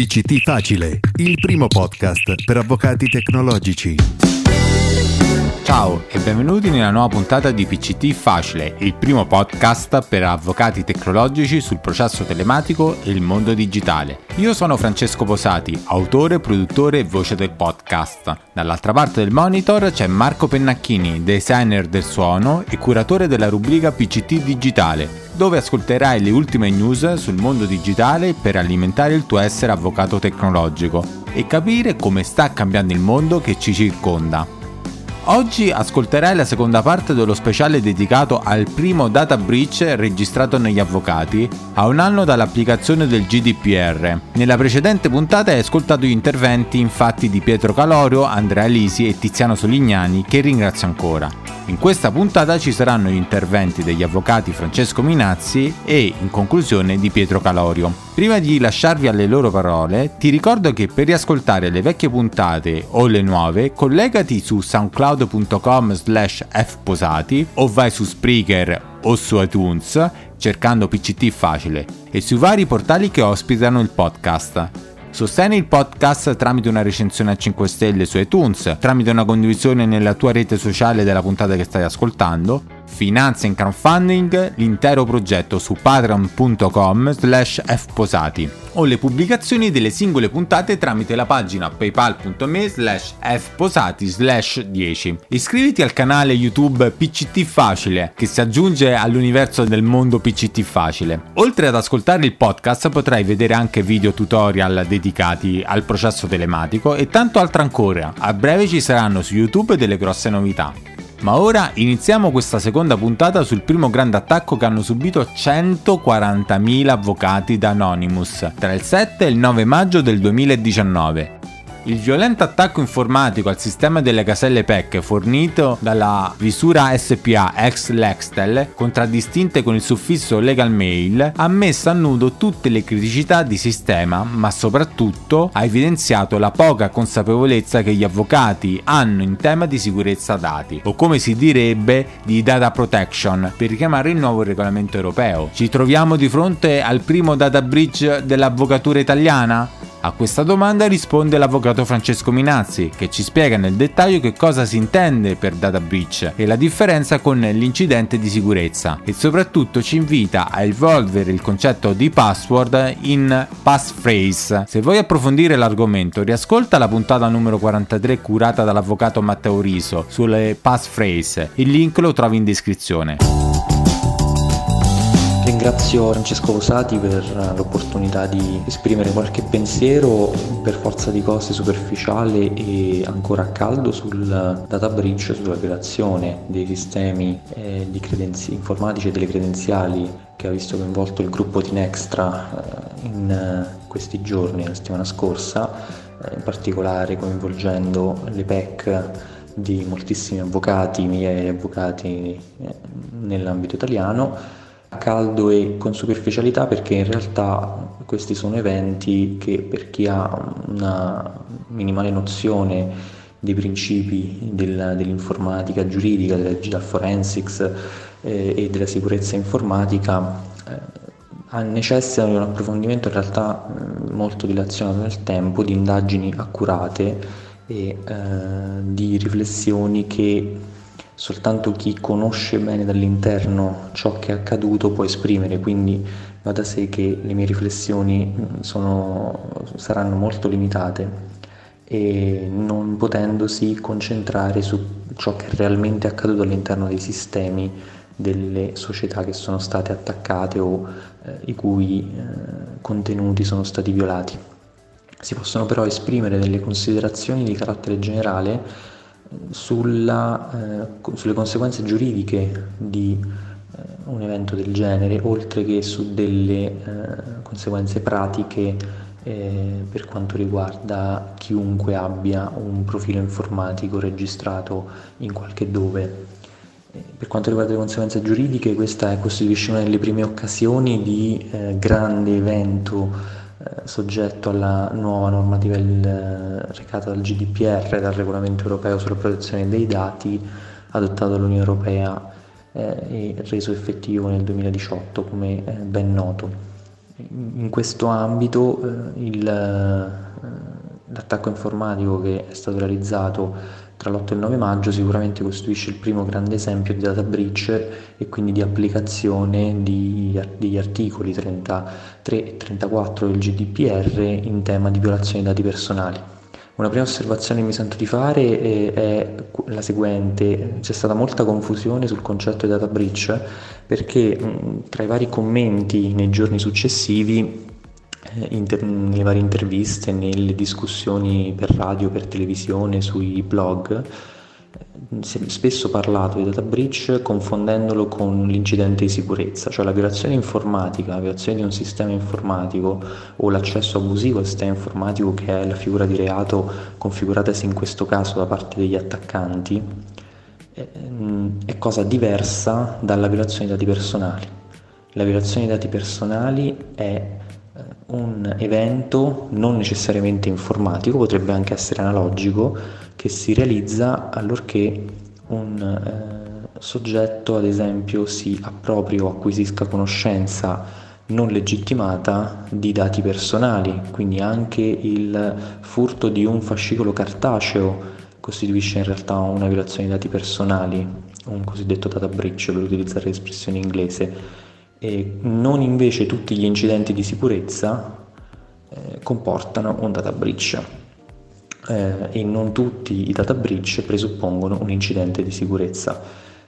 PCT Facile, il primo podcast per avvocati tecnologici. Ciao e benvenuti nella nuova puntata di PCT Facile, il primo podcast per avvocati tecnologici sul processo telematico e il mondo digitale. Io sono Francesco Posati, autore, produttore e voce del podcast. Dall'altra parte del monitor c'è Marco Pennacchini, designer del suono e curatore della rubrica PCT Digitale, dove ascolterai le ultime news sul mondo digitale per alimentare il tuo essere avvocato tecnologico e capire come sta cambiando il mondo che ci circonda. Oggi ascolterai la seconda parte dello speciale dedicato al primo data breach registrato negli avvocati a un anno dall'applicazione del GDPR. Nella precedente puntata hai ascoltato gli interventi infatti di Pietro Calorio, Andrea Lisi e Tiziano Solignani che ringrazio ancora. In questa puntata ci saranno gli interventi degli avvocati Francesco Minazzi e, in conclusione, di Pietro Calorio. Prima di lasciarvi alle loro parole, ti ricordo che per riascoltare le vecchie puntate o le nuove, collegati su soundcloud.com slash fposati o vai su Spreaker o su iTunes cercando PCT facile e sui vari portali che ospitano il podcast. Sostieni il podcast tramite una recensione a 5 stelle su iTunes, tramite una condivisione nella tua rete sociale della puntata che stai ascoltando finanzia in crowdfunding l'intero progetto su patreon.com slash fposati o le pubblicazioni delle singole puntate tramite la pagina paypal.me slash fposati slash 10. Iscriviti al canale YouTube PCT Facile che si aggiunge all'universo del mondo PCT Facile. Oltre ad ascoltare il podcast potrai vedere anche video tutorial dedicati al processo telematico e tanto altro ancora. A breve ci saranno su YouTube delle grosse novità. Ma ora iniziamo questa seconda puntata sul primo grande attacco che hanno subito 140.000 avvocati da Anonymous tra il 7 e il 9 maggio del 2019. Il violento attacco informatico al sistema delle caselle PEC fornito dalla Visura SPA ex Lextel, contraddistinte con il suffisso legal mail, ha messo a nudo tutte le criticità di sistema, ma soprattutto ha evidenziato la poca consapevolezza che gli avvocati hanno in tema di sicurezza dati, o come si direbbe di data protection, per richiamare il nuovo regolamento europeo. Ci troviamo di fronte al primo data breach dell'avvocatura italiana? A questa domanda risponde l'avvocato Francesco Minazzi, che ci spiega nel dettaglio che cosa si intende per data breach e la differenza con l'incidente di sicurezza e soprattutto ci invita a evolvere il concetto di password in passphrase. Se vuoi approfondire l'argomento, riascolta la puntata numero 43 curata dall'avvocato Matteo Riso sulle passphrase. Il link lo trovi in descrizione. Ringrazio Francesco Rosati per l'opportunità di esprimere qualche pensiero per forza di cose superficiale e ancora a caldo sul data breach, sulla violazione dei sistemi eh, credenzi- informatici e delle credenziali che ha visto coinvolto il gruppo Tinextra eh, in eh, questi giorni, la settimana scorsa, in particolare coinvolgendo le PEC di moltissimi avvocati, migliaia di avvocati nell'ambito italiano a caldo e con superficialità perché in realtà questi sono eventi che per chi ha una minimale nozione dei principi del, dell'informatica giuridica, della digital forensics eh, e della sicurezza informatica eh, necessitano di un approfondimento in realtà eh, molto dilazionato nel tempo, di indagini accurate e eh, di riflessioni che soltanto chi conosce bene dall'interno ciò che è accaduto può esprimere, quindi va da sé che le mie riflessioni sono, saranno molto limitate e non potendosi concentrare su ciò che è realmente accaduto all'interno dei sistemi delle società che sono state attaccate o eh, i cui eh, contenuti sono stati violati. Si possono però esprimere delle considerazioni di carattere generale sulla, eh, sulle conseguenze giuridiche di eh, un evento del genere, oltre che su delle eh, conseguenze pratiche eh, per quanto riguarda chiunque abbia un profilo informatico registrato in qualche dove. Eh, per quanto riguarda le conseguenze giuridiche, questa costituisce una delle prime occasioni di eh, grande evento soggetto alla nuova normativa eh, recata dal GDPR, dal regolamento europeo sulla protezione dei dati, adottato dall'Unione Europea eh, e reso effettivo nel 2018, come eh, ben noto. In questo ambito eh, il, eh, l'attacco informatico che è stato realizzato tra l'8 e il 9 maggio sicuramente costituisce il primo grande esempio di data breach e quindi di applicazione di, degli articoli 33 e 34 del GDPR in tema di violazione dei dati personali. Una prima osservazione che mi sento di fare è, è la seguente, c'è stata molta confusione sul concetto di data breach perché tra i vari commenti nei giorni successivi eh, inter- nelle varie interviste, nelle discussioni per radio, per televisione, sui blog, eh, si è spesso parlato di data breach confondendolo con l'incidente di sicurezza, cioè la violazione informatica, la violazione di un sistema informatico o l'accesso abusivo al sistema informatico che è la figura di reato configuratasi in questo caso da parte degli attaccanti, eh, è cosa diversa dalla violazione dei dati personali. La violazione dei dati personali è un evento non necessariamente informatico, potrebbe anche essere analogico, che si realizza allorché un eh, soggetto, ad esempio, si appropria o acquisisca conoscenza non legittimata di dati personali, quindi anche il furto di un fascicolo cartaceo costituisce in realtà una violazione di dati personali, un cosiddetto data breach per utilizzare l'espressione inglese e non invece tutti gli incidenti di sicurezza eh, comportano un data breach eh, e non tutti i data breach presuppongono un incidente di sicurezza.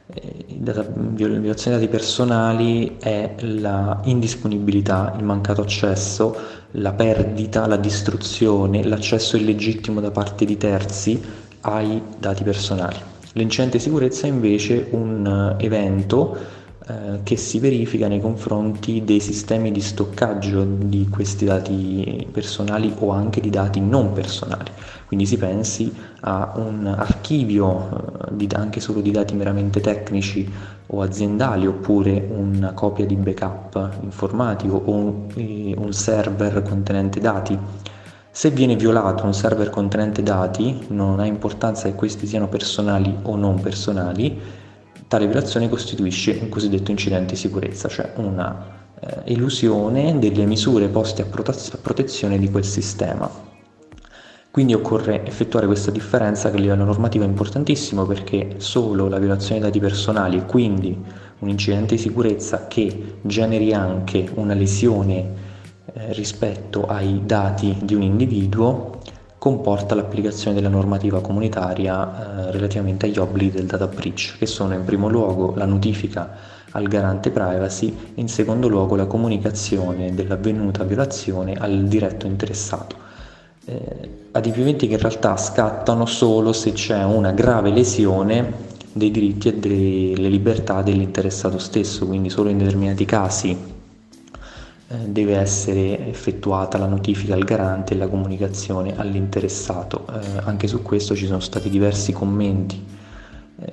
Eh, data, violazione dei dati personali è la indisponibilità, il mancato accesso, la perdita, la distruzione, l'accesso illegittimo da parte di terzi ai dati personali. L'incidente di sicurezza è invece un evento eh, che si verifica nei confronti dei sistemi di stoccaggio di questi dati personali o anche di dati non personali. Quindi si pensi a un archivio eh, di, anche solo di dati meramente tecnici o aziendali oppure una copia di backup informatico o eh, un server contenente dati. Se viene violato un server contenente dati, non ha importanza che questi siano personali o non personali, Tale violazione costituisce un cosiddetto incidente di sicurezza, cioè una eh, elusione delle misure poste a, prote- a protezione di quel sistema. Quindi occorre effettuare questa differenza che a livello normativo è importantissimo perché solo la violazione dei dati personali e quindi un incidente di sicurezza che generi anche una lesione eh, rispetto ai dati di un individuo comporta l'applicazione della normativa comunitaria eh, relativamente agli obblighi del data breach, che sono in primo luogo la notifica al garante privacy e in secondo luogo la comunicazione dell'avvenuta violazione al diretto interessato. Eh, adempimenti che in realtà scattano solo se c'è una grave lesione dei diritti e delle libertà dell'interessato stesso, quindi solo in determinati casi deve essere effettuata la notifica al garante e la comunicazione all'interessato. Eh, anche su questo ci sono stati diversi commenti eh,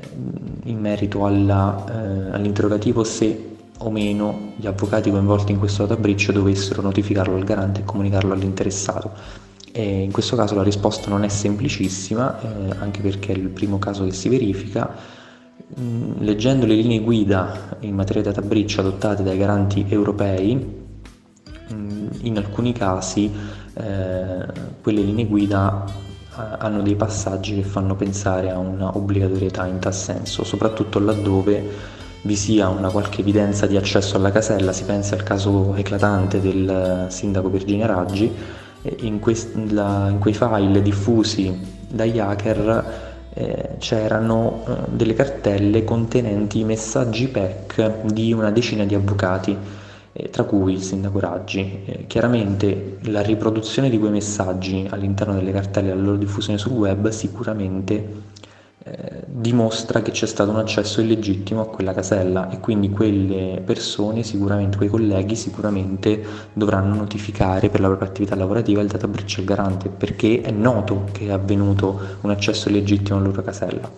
in merito alla, eh, all'interrogativo se o meno gli avvocati coinvolti in questo data breach dovessero notificarlo al garante e comunicarlo all'interessato. E in questo caso la risposta non è semplicissima, eh, anche perché è il primo caso che si verifica. Mm, leggendo le linee guida in materia di data breach adottate dai garanti europei, in alcuni casi eh, quelle linee guida eh, hanno dei passaggi che fanno pensare a una obbligatorietà in tal senso, soprattutto laddove vi sia una qualche evidenza di accesso alla casella, si pensi al caso eclatante del sindaco Virginia Raggi, in, quest- la, in quei file diffusi dagli hacker eh, c'erano eh, delle cartelle contenenti messaggi PEC di una decina di avvocati eh, tra cui il sindaco Raggi. Eh, chiaramente la riproduzione di quei messaggi all'interno delle cartelle e la loro diffusione sul web sicuramente eh, dimostra che c'è stato un accesso illegittimo a quella casella e quindi quelle persone sicuramente, quei colleghi sicuramente dovranno notificare per la propria attività lavorativa il data breach al garante perché è noto che è avvenuto un accesso illegittimo alla loro casella.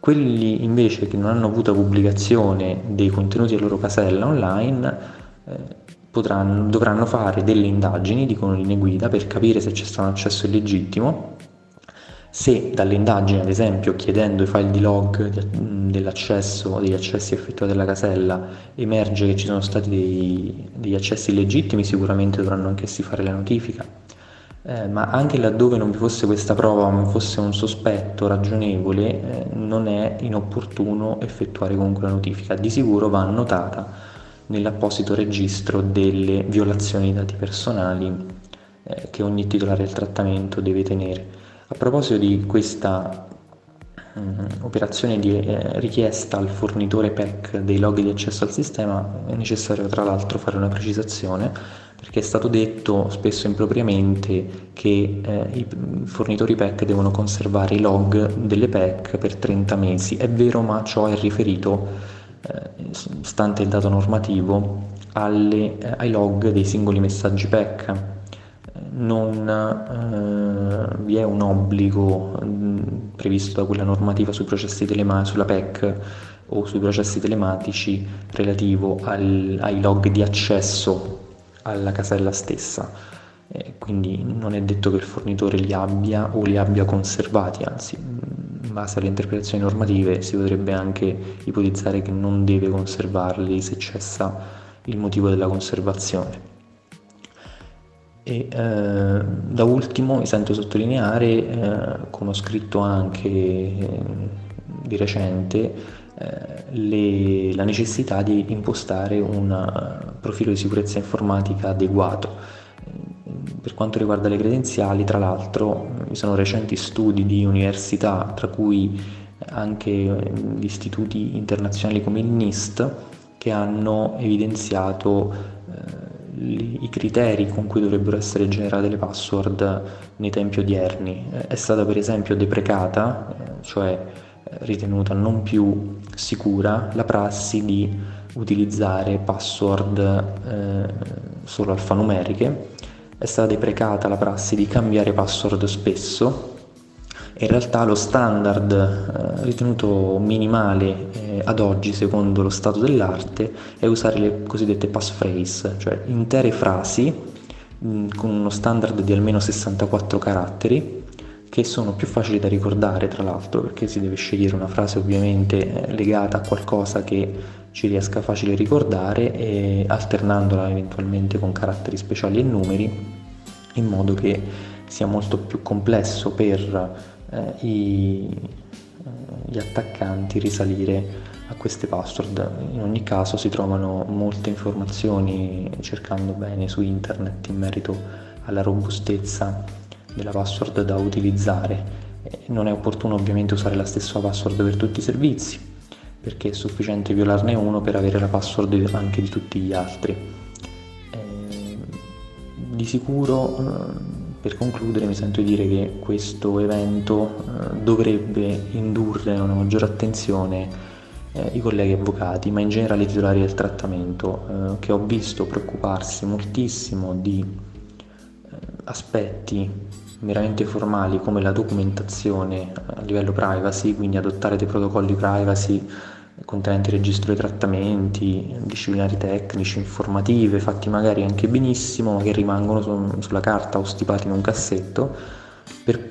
Quelli invece che non hanno avuto pubblicazione dei contenuti della loro casella online potranno, dovranno fare delle indagini, dicono linee guida, per capire se c'è stato un accesso illegittimo Se dall'indagine, ad esempio, chiedendo i file di log dell'accesso, degli accessi effettuati alla casella, emerge che ci sono stati dei, degli accessi illegittimi, sicuramente dovranno anch'essi fare la notifica. Eh, ma anche laddove non vi fosse questa prova, ma fosse un sospetto ragionevole, eh, non è inopportuno effettuare comunque la notifica. Di sicuro va annotata nell'apposito registro delle violazioni dei dati personali eh, che ogni titolare del trattamento deve tenere. A proposito di questa um, operazione di eh, richiesta al fornitore PEC dei log di accesso al sistema, è necessario tra l'altro fare una precisazione perché è stato detto spesso impropriamente che eh, i fornitori PEC devono conservare i log delle PEC per 30 mesi. È vero, ma ciò è riferito, stante il dato normativo, alle, eh, ai log dei singoli messaggi PEC non eh, vi è un obbligo previsto da quella normativa sui processi telematici, sulla PEC o sui processi telematici relativo al, ai log di accesso alla casella stessa. Eh, quindi non è detto che il fornitore li abbia o li abbia conservati, anzi base alle interpretazioni normative si potrebbe anche ipotizzare che non deve conservarli se cessa il motivo della conservazione. E eh, da ultimo mi sento sottolineare, eh, come ho scritto anche eh, di recente, eh, le, la necessità di impostare un uh, profilo di sicurezza informatica adeguato. Per quanto riguarda le credenziali, tra l'altro, vi sono recenti studi di università, tra cui anche gli istituti internazionali come il NIST, che hanno evidenziato eh, i criteri con cui dovrebbero essere generate le password nei tempi odierni. Eh, è stata per esempio deprecata, eh, cioè eh, ritenuta non più sicura, la prassi di utilizzare password eh, solo alfanumeriche, è stata deprecata la prassi di cambiare password spesso, in realtà lo standard eh, ritenuto minimale eh, ad oggi, secondo lo stato dell'arte, è usare le cosiddette passphrase, cioè intere frasi mm, con uno standard di almeno 64 caratteri che sono più facili da ricordare tra l'altro perché si deve scegliere una frase ovviamente eh, legata a qualcosa che ci riesca facile ricordare e alternandola eventualmente con caratteri speciali e numeri in modo che sia molto più complesso per eh, i, eh, gli attaccanti risalire a queste password. In ogni caso si trovano molte informazioni cercando bene su internet in merito alla robustezza della password da utilizzare. Non è opportuno ovviamente usare la stessa password per tutti i servizi, perché è sufficiente violarne uno per avere la password anche di tutti gli altri. Eh, di sicuro per concludere mi sento di dire che questo evento eh, dovrebbe indurre a una maggiore attenzione eh, i colleghi avvocati, ma in generale i titolari del trattamento, eh, che ho visto preoccuparsi moltissimo di eh, aspetti meramente formali come la documentazione a livello privacy, quindi adottare dei protocolli privacy contenenti registro dei trattamenti, disciplinari tecnici, informative, fatti magari anche benissimo, ma che rimangono su, sulla carta o stipati in un cassetto, per,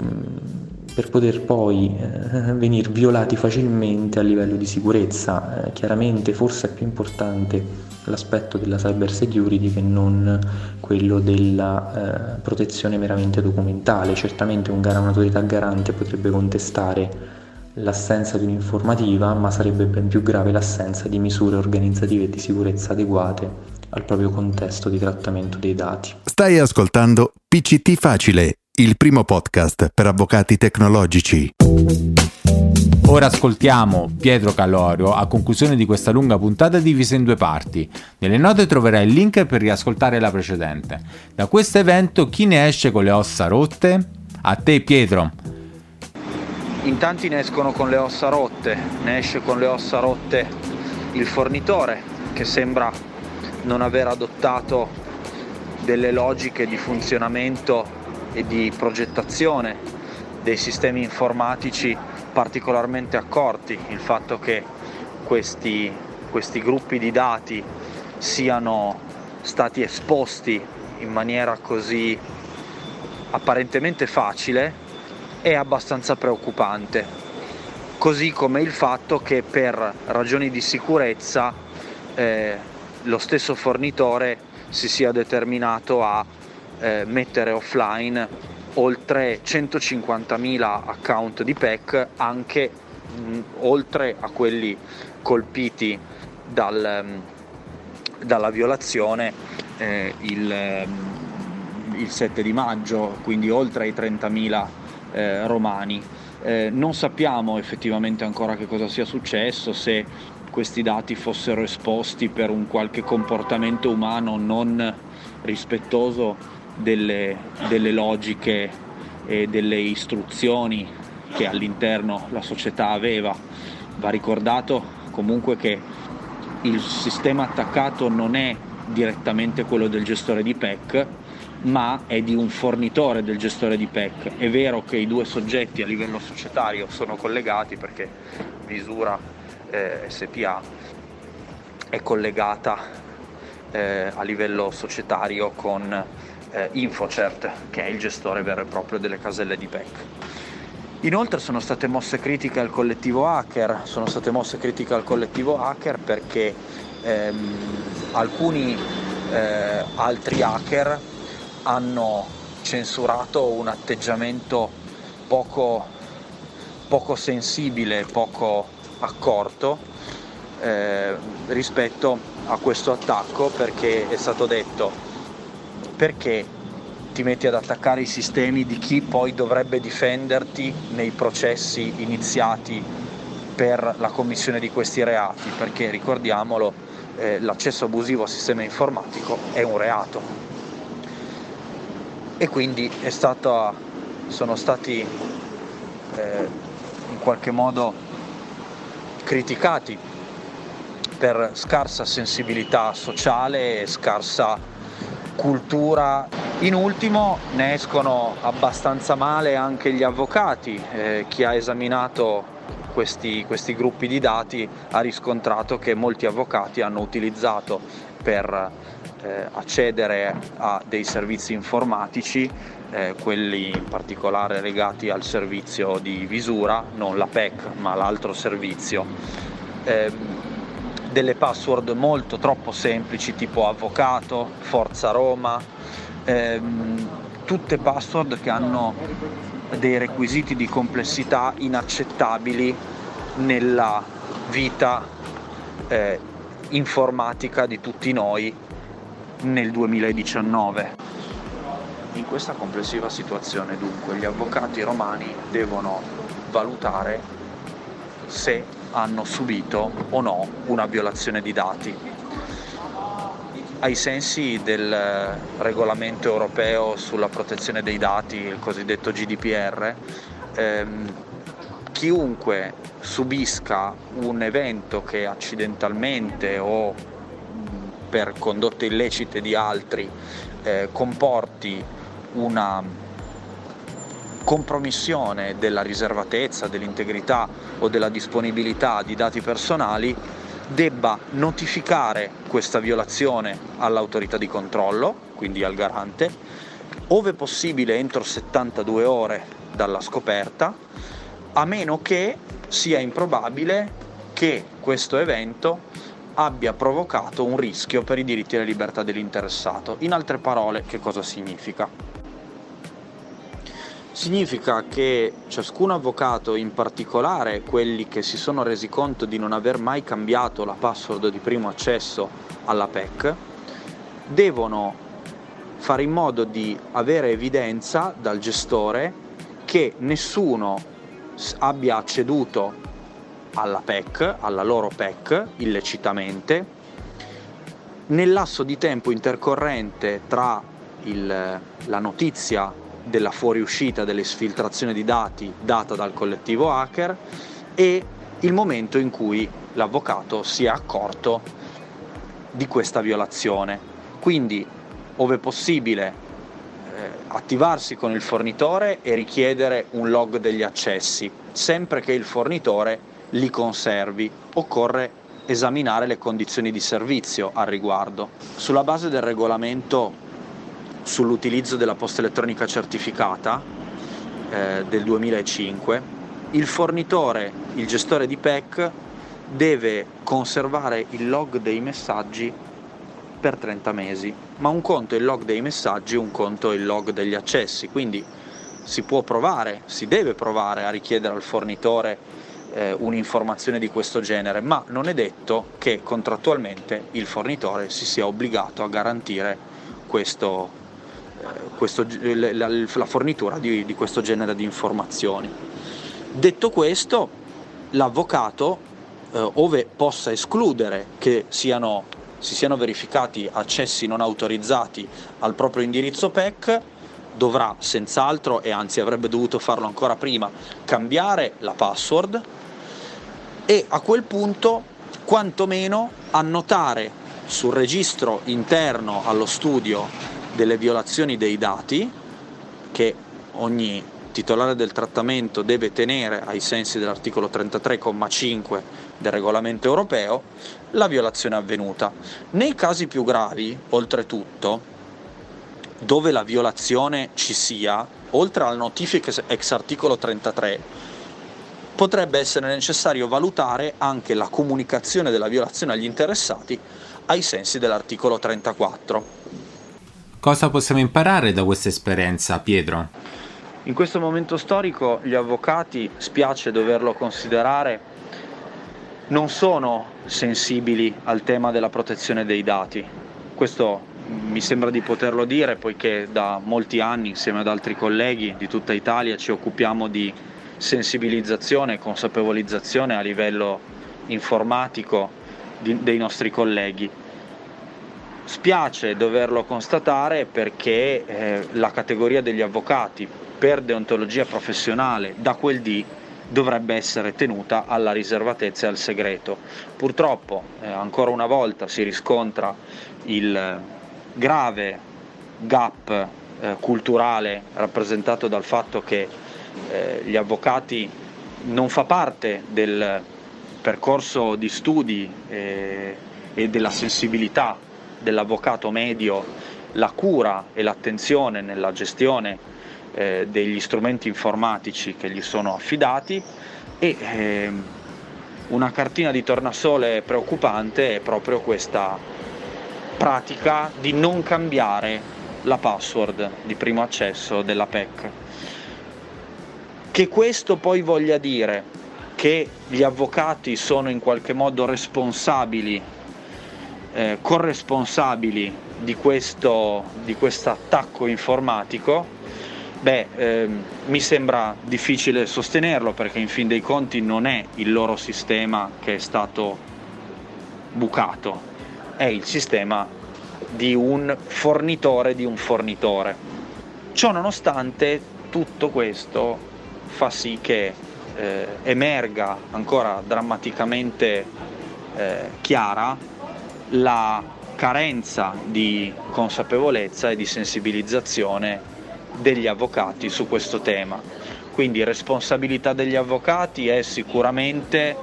per poter poi eh, venire violati facilmente a livello di sicurezza. Eh, chiaramente forse è più importante l'aspetto della cyber security che non quello della eh, protezione meramente documentale. Certamente un, un'autorità garante potrebbe contestare l'assenza di un'informativa, ma sarebbe ben più grave l'assenza di misure organizzative e di sicurezza adeguate al proprio contesto di trattamento dei dati. Stai ascoltando PCT Facile, il primo podcast per avvocati tecnologici. Ora ascoltiamo Pietro Calorio a conclusione di questa lunga puntata divisa in due parti. Nelle note troverai il link per riascoltare la precedente. Da questo evento chi ne esce con le ossa rotte? A te Pietro, in tanti ne escono con le ossa rotte, ne esce con le ossa rotte il fornitore che sembra non aver adottato delle logiche di funzionamento e di progettazione dei sistemi informatici particolarmente accorti, il fatto che questi, questi gruppi di dati siano stati esposti in maniera così apparentemente facile è abbastanza preoccupante, così come il fatto che per ragioni di sicurezza eh, lo stesso fornitore si sia determinato a eh, mettere offline oltre 150.000 account di PEC anche mh, oltre a quelli colpiti dal, dalla violazione eh, il, il, 7 di maggio, quindi oltre ai 30.000 eh, romani. Eh, non sappiamo effettivamente ancora che cosa sia successo, se questi dati fossero esposti per un qualche comportamento umano non rispettoso delle, delle logiche e delle istruzioni che all'interno la società aveva. Va ricordato comunque che il sistema attaccato non è direttamente quello del gestore di PEC, ma è di un fornitore del gestore di PEC. È vero che i due soggetti a livello societario sono collegati perché Visura eh, SPA è collegata eh, a livello societario con eh, Infocert, che è il gestore vero e proprio delle caselle di PEC. Inoltre sono state mosse critiche al collettivo hacker, sono state mosse critiche al collettivo hacker perché ehm, alcuni eh, altri hacker hanno censurato un atteggiamento poco, poco sensibile, poco accorto eh, rispetto a questo attacco perché è stato detto perché ti metti ad attaccare i sistemi di chi poi dovrebbe difenderti nei processi iniziati per la commissione di questi reati, perché ricordiamolo, eh, l'accesso abusivo al sistema informatico è un reato. E quindi stata, sono stati eh, in qualche modo criticati per scarsa sensibilità sociale e scarsa cultura. In ultimo ne escono abbastanza male anche gli avvocati, eh, chi ha esaminato questi, questi gruppi di dati ha riscontrato che molti avvocati hanno utilizzato per eh, accedere a dei servizi informatici, eh, quelli in particolare legati al servizio di visura, non la PEC ma l'altro servizio. Eh, delle password molto troppo semplici tipo avvocato, Forza Roma, ehm, tutte password che hanno dei requisiti di complessità inaccettabili nella vita eh, informatica di tutti noi nel 2019. In questa complessiva situazione dunque gli avvocati romani devono valutare se hanno subito o no una violazione di dati. Ai sensi del regolamento europeo sulla protezione dei dati, il cosiddetto GDPR, ehm, chiunque subisca un evento che accidentalmente o per condotte illecite di altri eh, comporti una compromissione della riservatezza, dell'integrità o della disponibilità di dati personali debba notificare questa violazione all'autorità di controllo, quindi al garante, ove possibile entro 72 ore dalla scoperta, a meno che sia improbabile che questo evento abbia provocato un rischio per i diritti e le libertà dell'interessato. In altre parole, che cosa significa? Significa che ciascun avvocato, in particolare quelli che si sono resi conto di non aver mai cambiato la password di primo accesso alla PEC, devono fare in modo di avere evidenza dal gestore che nessuno abbia acceduto alla PEC, alla loro PEC, illecitamente, nel lasso di tempo intercorrente tra il, la notizia della fuoriuscita delle sfiltrazioni di dati data dal collettivo hacker e il momento in cui l'avvocato si è accorto di questa violazione. Quindi, ove possibile, eh, attivarsi con il fornitore e richiedere un log degli accessi, sempre che il fornitore li conservi. Occorre esaminare le condizioni di servizio al riguardo. Sulla base del regolamento sull'utilizzo della posta elettronica certificata, eh, del 2005, il fornitore, il gestore di PEC, deve conservare il log dei messaggi per 30 mesi, ma un conto è il log dei messaggi, un conto è il log degli accessi, quindi si può provare, si deve provare a richiedere al fornitore eh, un'informazione di questo genere, ma non è detto che contrattualmente il fornitore si sia obbligato a garantire questo, questo, la, la, fornitura di, di questo genere di informazioni. Detto questo, l'avvocato, eh, ove possa escludere che siano si siano verificati accessi non autorizzati al proprio indirizzo PEC, dovrà senz'altro, e anzi avrebbe dovuto farlo ancora prima, cambiare la password e a quel punto quantomeno annotare sul registro interno allo studio delle violazioni dei dati che ogni titolare del trattamento deve tenere ai sensi dell'articolo 33,5 del regolamento europeo la violazione avvenuta. Nei casi più gravi, oltretutto, dove la violazione ci sia, oltre alla notifica ex articolo 33, potrebbe essere necessario valutare anche la comunicazione della violazione agli interessati ai sensi dell'articolo 34. Cosa possiamo imparare da questa esperienza, Pietro? In questo momento storico gli avvocati, spiace doverlo considerare, non sono sensibili al tema della protezione dei dati. Questo mi sembra di poterlo dire poiché da molti anni insieme ad altri colleghi di tutta Italia ci occupiamo di sensibilizzazione e consapevolizzazione a livello informatico dei nostri colleghi. Spiace doverlo constatare perché eh, la categoria degli avvocati per deontologia professionale da quel dì dovrebbe essere tenuta alla riservatezza e al segreto. Purtroppo eh, ancora una volta si riscontra il grave gap eh, culturale rappresentato dal fatto che eh, gli avvocati non fa parte del percorso di studi eh, e della sensibilità dell'avvocato medio la cura e l'attenzione nella gestione eh, degli strumenti informatici che gli sono affidati e eh, una cartina di tornasole preoccupante è proprio questa pratica di non cambiare la password di primo accesso della PEC. Che questo poi voglia dire che gli avvocati sono in qualche modo responsabili, eh, corresponsabili di questo di attacco informatico, Beh, ehm, mi sembra difficile sostenerlo perché in fin dei conti non è il loro sistema che è stato bucato, è il sistema di un fornitore di un fornitore. Ciò nonostante tutto questo fa sì che eh, emerga ancora drammaticamente eh, chiara la carenza di consapevolezza e di sensibilizzazione degli avvocati su questo tema. Quindi responsabilità degli avvocati è sicuramente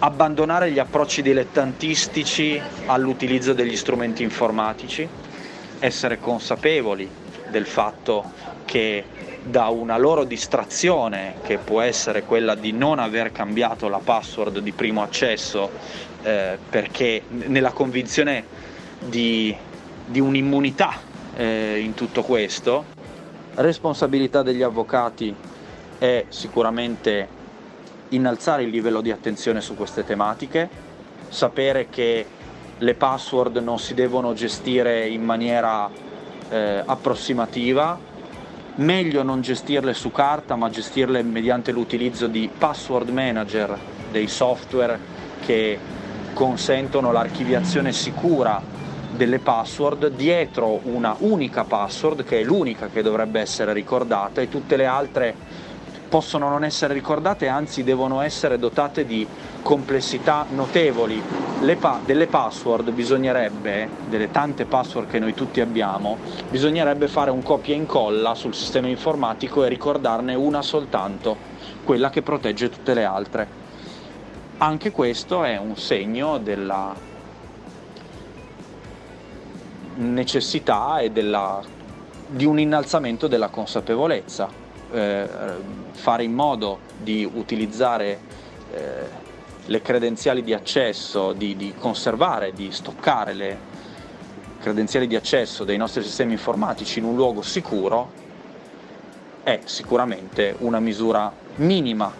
abbandonare gli approcci dilettantistici all'utilizzo degli strumenti informatici, essere consapevoli del fatto che da una loro distrazione, che può essere quella di non aver cambiato la password di primo accesso, eh, perché nella convinzione di, di un'immunità eh, in tutto questo. Responsabilità degli avvocati è sicuramente innalzare il livello di attenzione su queste tematiche, sapere che le password non si devono gestire in maniera eh, approssimativa, meglio non gestirle su carta ma gestirle mediante l'utilizzo di password manager, dei software che consentono l'archiviazione sicura delle password dietro una unica password che è l'unica che dovrebbe essere ricordata e tutte le altre possono non essere ricordate, anzi devono essere dotate di complessità notevoli. Pa- delle password bisognerebbe, delle tante password che noi tutti abbiamo, bisognerebbe fare un copia e incolla sul sistema informatico e ricordarne una soltanto, quella che protegge tutte le altre. Anche questo è un segno della necessità e della, di un innalzamento della consapevolezza. Eh, fare in modo di utilizzare eh, le credenziali di accesso, di, di conservare, di stoccare le credenziali di accesso dei nostri sistemi informatici in un luogo sicuro è sicuramente una misura minima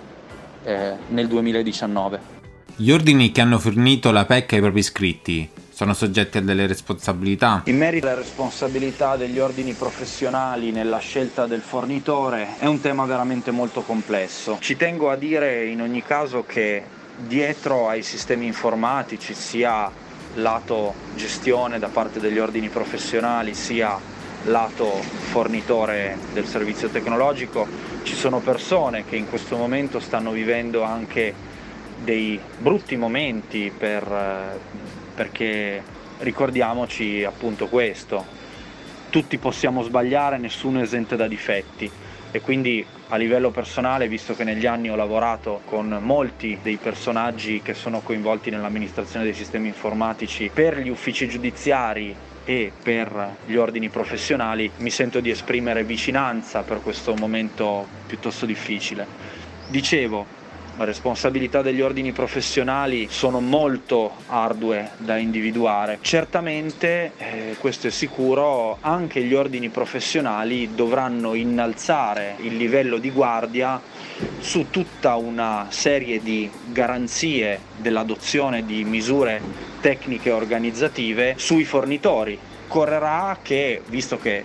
eh, nel 2019. Gli ordini che hanno fornito la PEC ai propri iscritti sono soggetti a delle responsabilità? In merito alle responsabilità degli ordini professionali nella scelta del fornitore è un tema veramente molto complesso. Ci tengo a dire in ogni caso che dietro ai sistemi informatici, sia lato gestione da parte degli ordini professionali, sia lato fornitore del servizio tecnologico, ci sono persone che in questo momento stanno vivendo anche dei brutti momenti per, perché ricordiamoci appunto questo, tutti possiamo sbagliare, nessuno è esente da difetti e quindi a livello personale, visto che negli anni ho lavorato con molti dei personaggi che sono coinvolti nell'amministrazione dei sistemi informatici per gli uffici giudiziari e per gli ordini professionali, mi sento di esprimere vicinanza per questo momento piuttosto difficile. Dicevo, le responsabilità degli ordini professionali sono molto ardue da individuare. Certamente, eh, questo è sicuro, anche gli ordini professionali dovranno innalzare il livello di guardia su tutta una serie di garanzie dell'adozione di misure tecniche e organizzative sui fornitori. Correrà che, visto che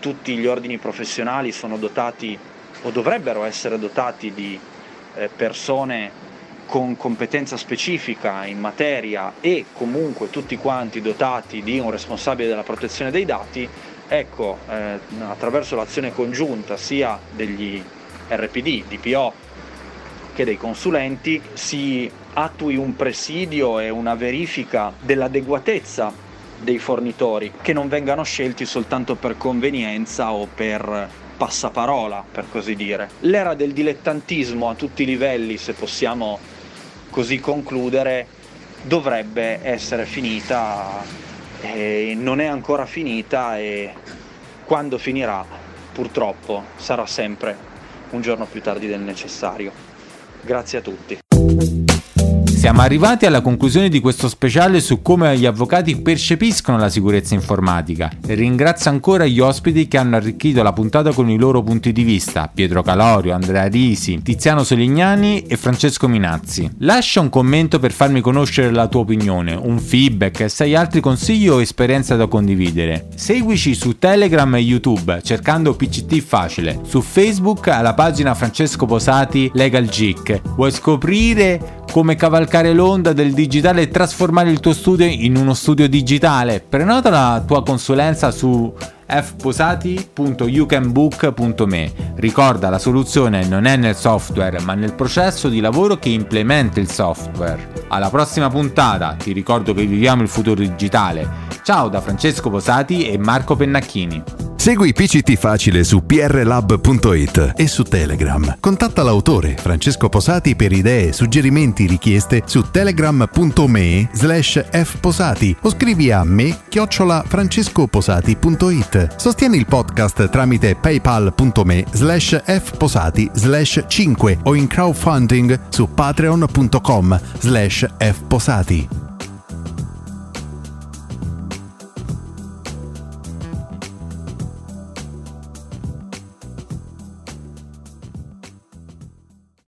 tutti gli ordini professionali sono dotati o dovrebbero essere dotati di persone con competenza specifica in materia e comunque tutti quanti dotati di un responsabile della protezione dei dati, ecco, eh, attraverso l'azione congiunta sia degli RPD, DPO che dei consulenti, si attui un presidio e una verifica dell'adeguatezza dei fornitori, che non vengano scelti soltanto per convenienza o per passaparola, per così dire. L'era del dilettantismo a tutti i livelli, se possiamo così concludere, dovrebbe essere finita e non è ancora finita e quando finirà purtroppo sarà sempre un giorno più tardi del necessario. Grazie a tutti. Siamo arrivati alla conclusione di questo speciale su come gli avvocati percepiscono la sicurezza informatica ringrazio ancora gli ospiti che hanno arricchito la puntata con i loro punti di vista, Pietro Calorio, Andrea Risi, Tiziano Solignani e Francesco Minazzi. Lascia un commento per farmi conoscere la tua opinione, un feedback e se hai altri consigli o esperienze da condividere. Seguici su Telegram e YouTube cercando PCT Facile, su Facebook alla pagina Francesco Posati Legal Geek. Vuoi scoprire come cavalcare l'onda del digitale e trasformare il tuo studio in uno studio digitale. Prenota la tua consulenza su fposati.youcanbook.me. Ricorda, la soluzione non è nel software, ma nel processo di lavoro che implementa il software. Alla prossima puntata, ti ricordo che viviamo il futuro digitale. Ciao da Francesco Posati e Marco Pennacchini. Segui PCT Facile su prlab.it e su Telegram. Contatta l'autore Francesco Posati per idee, suggerimenti, richieste su telegram.me slash fposati o scrivi a me chiocciola francescoposati.it. Sostieni il podcast tramite paypal.me slash fposati slash 5 o in crowdfunding su patreon.com slash fposati.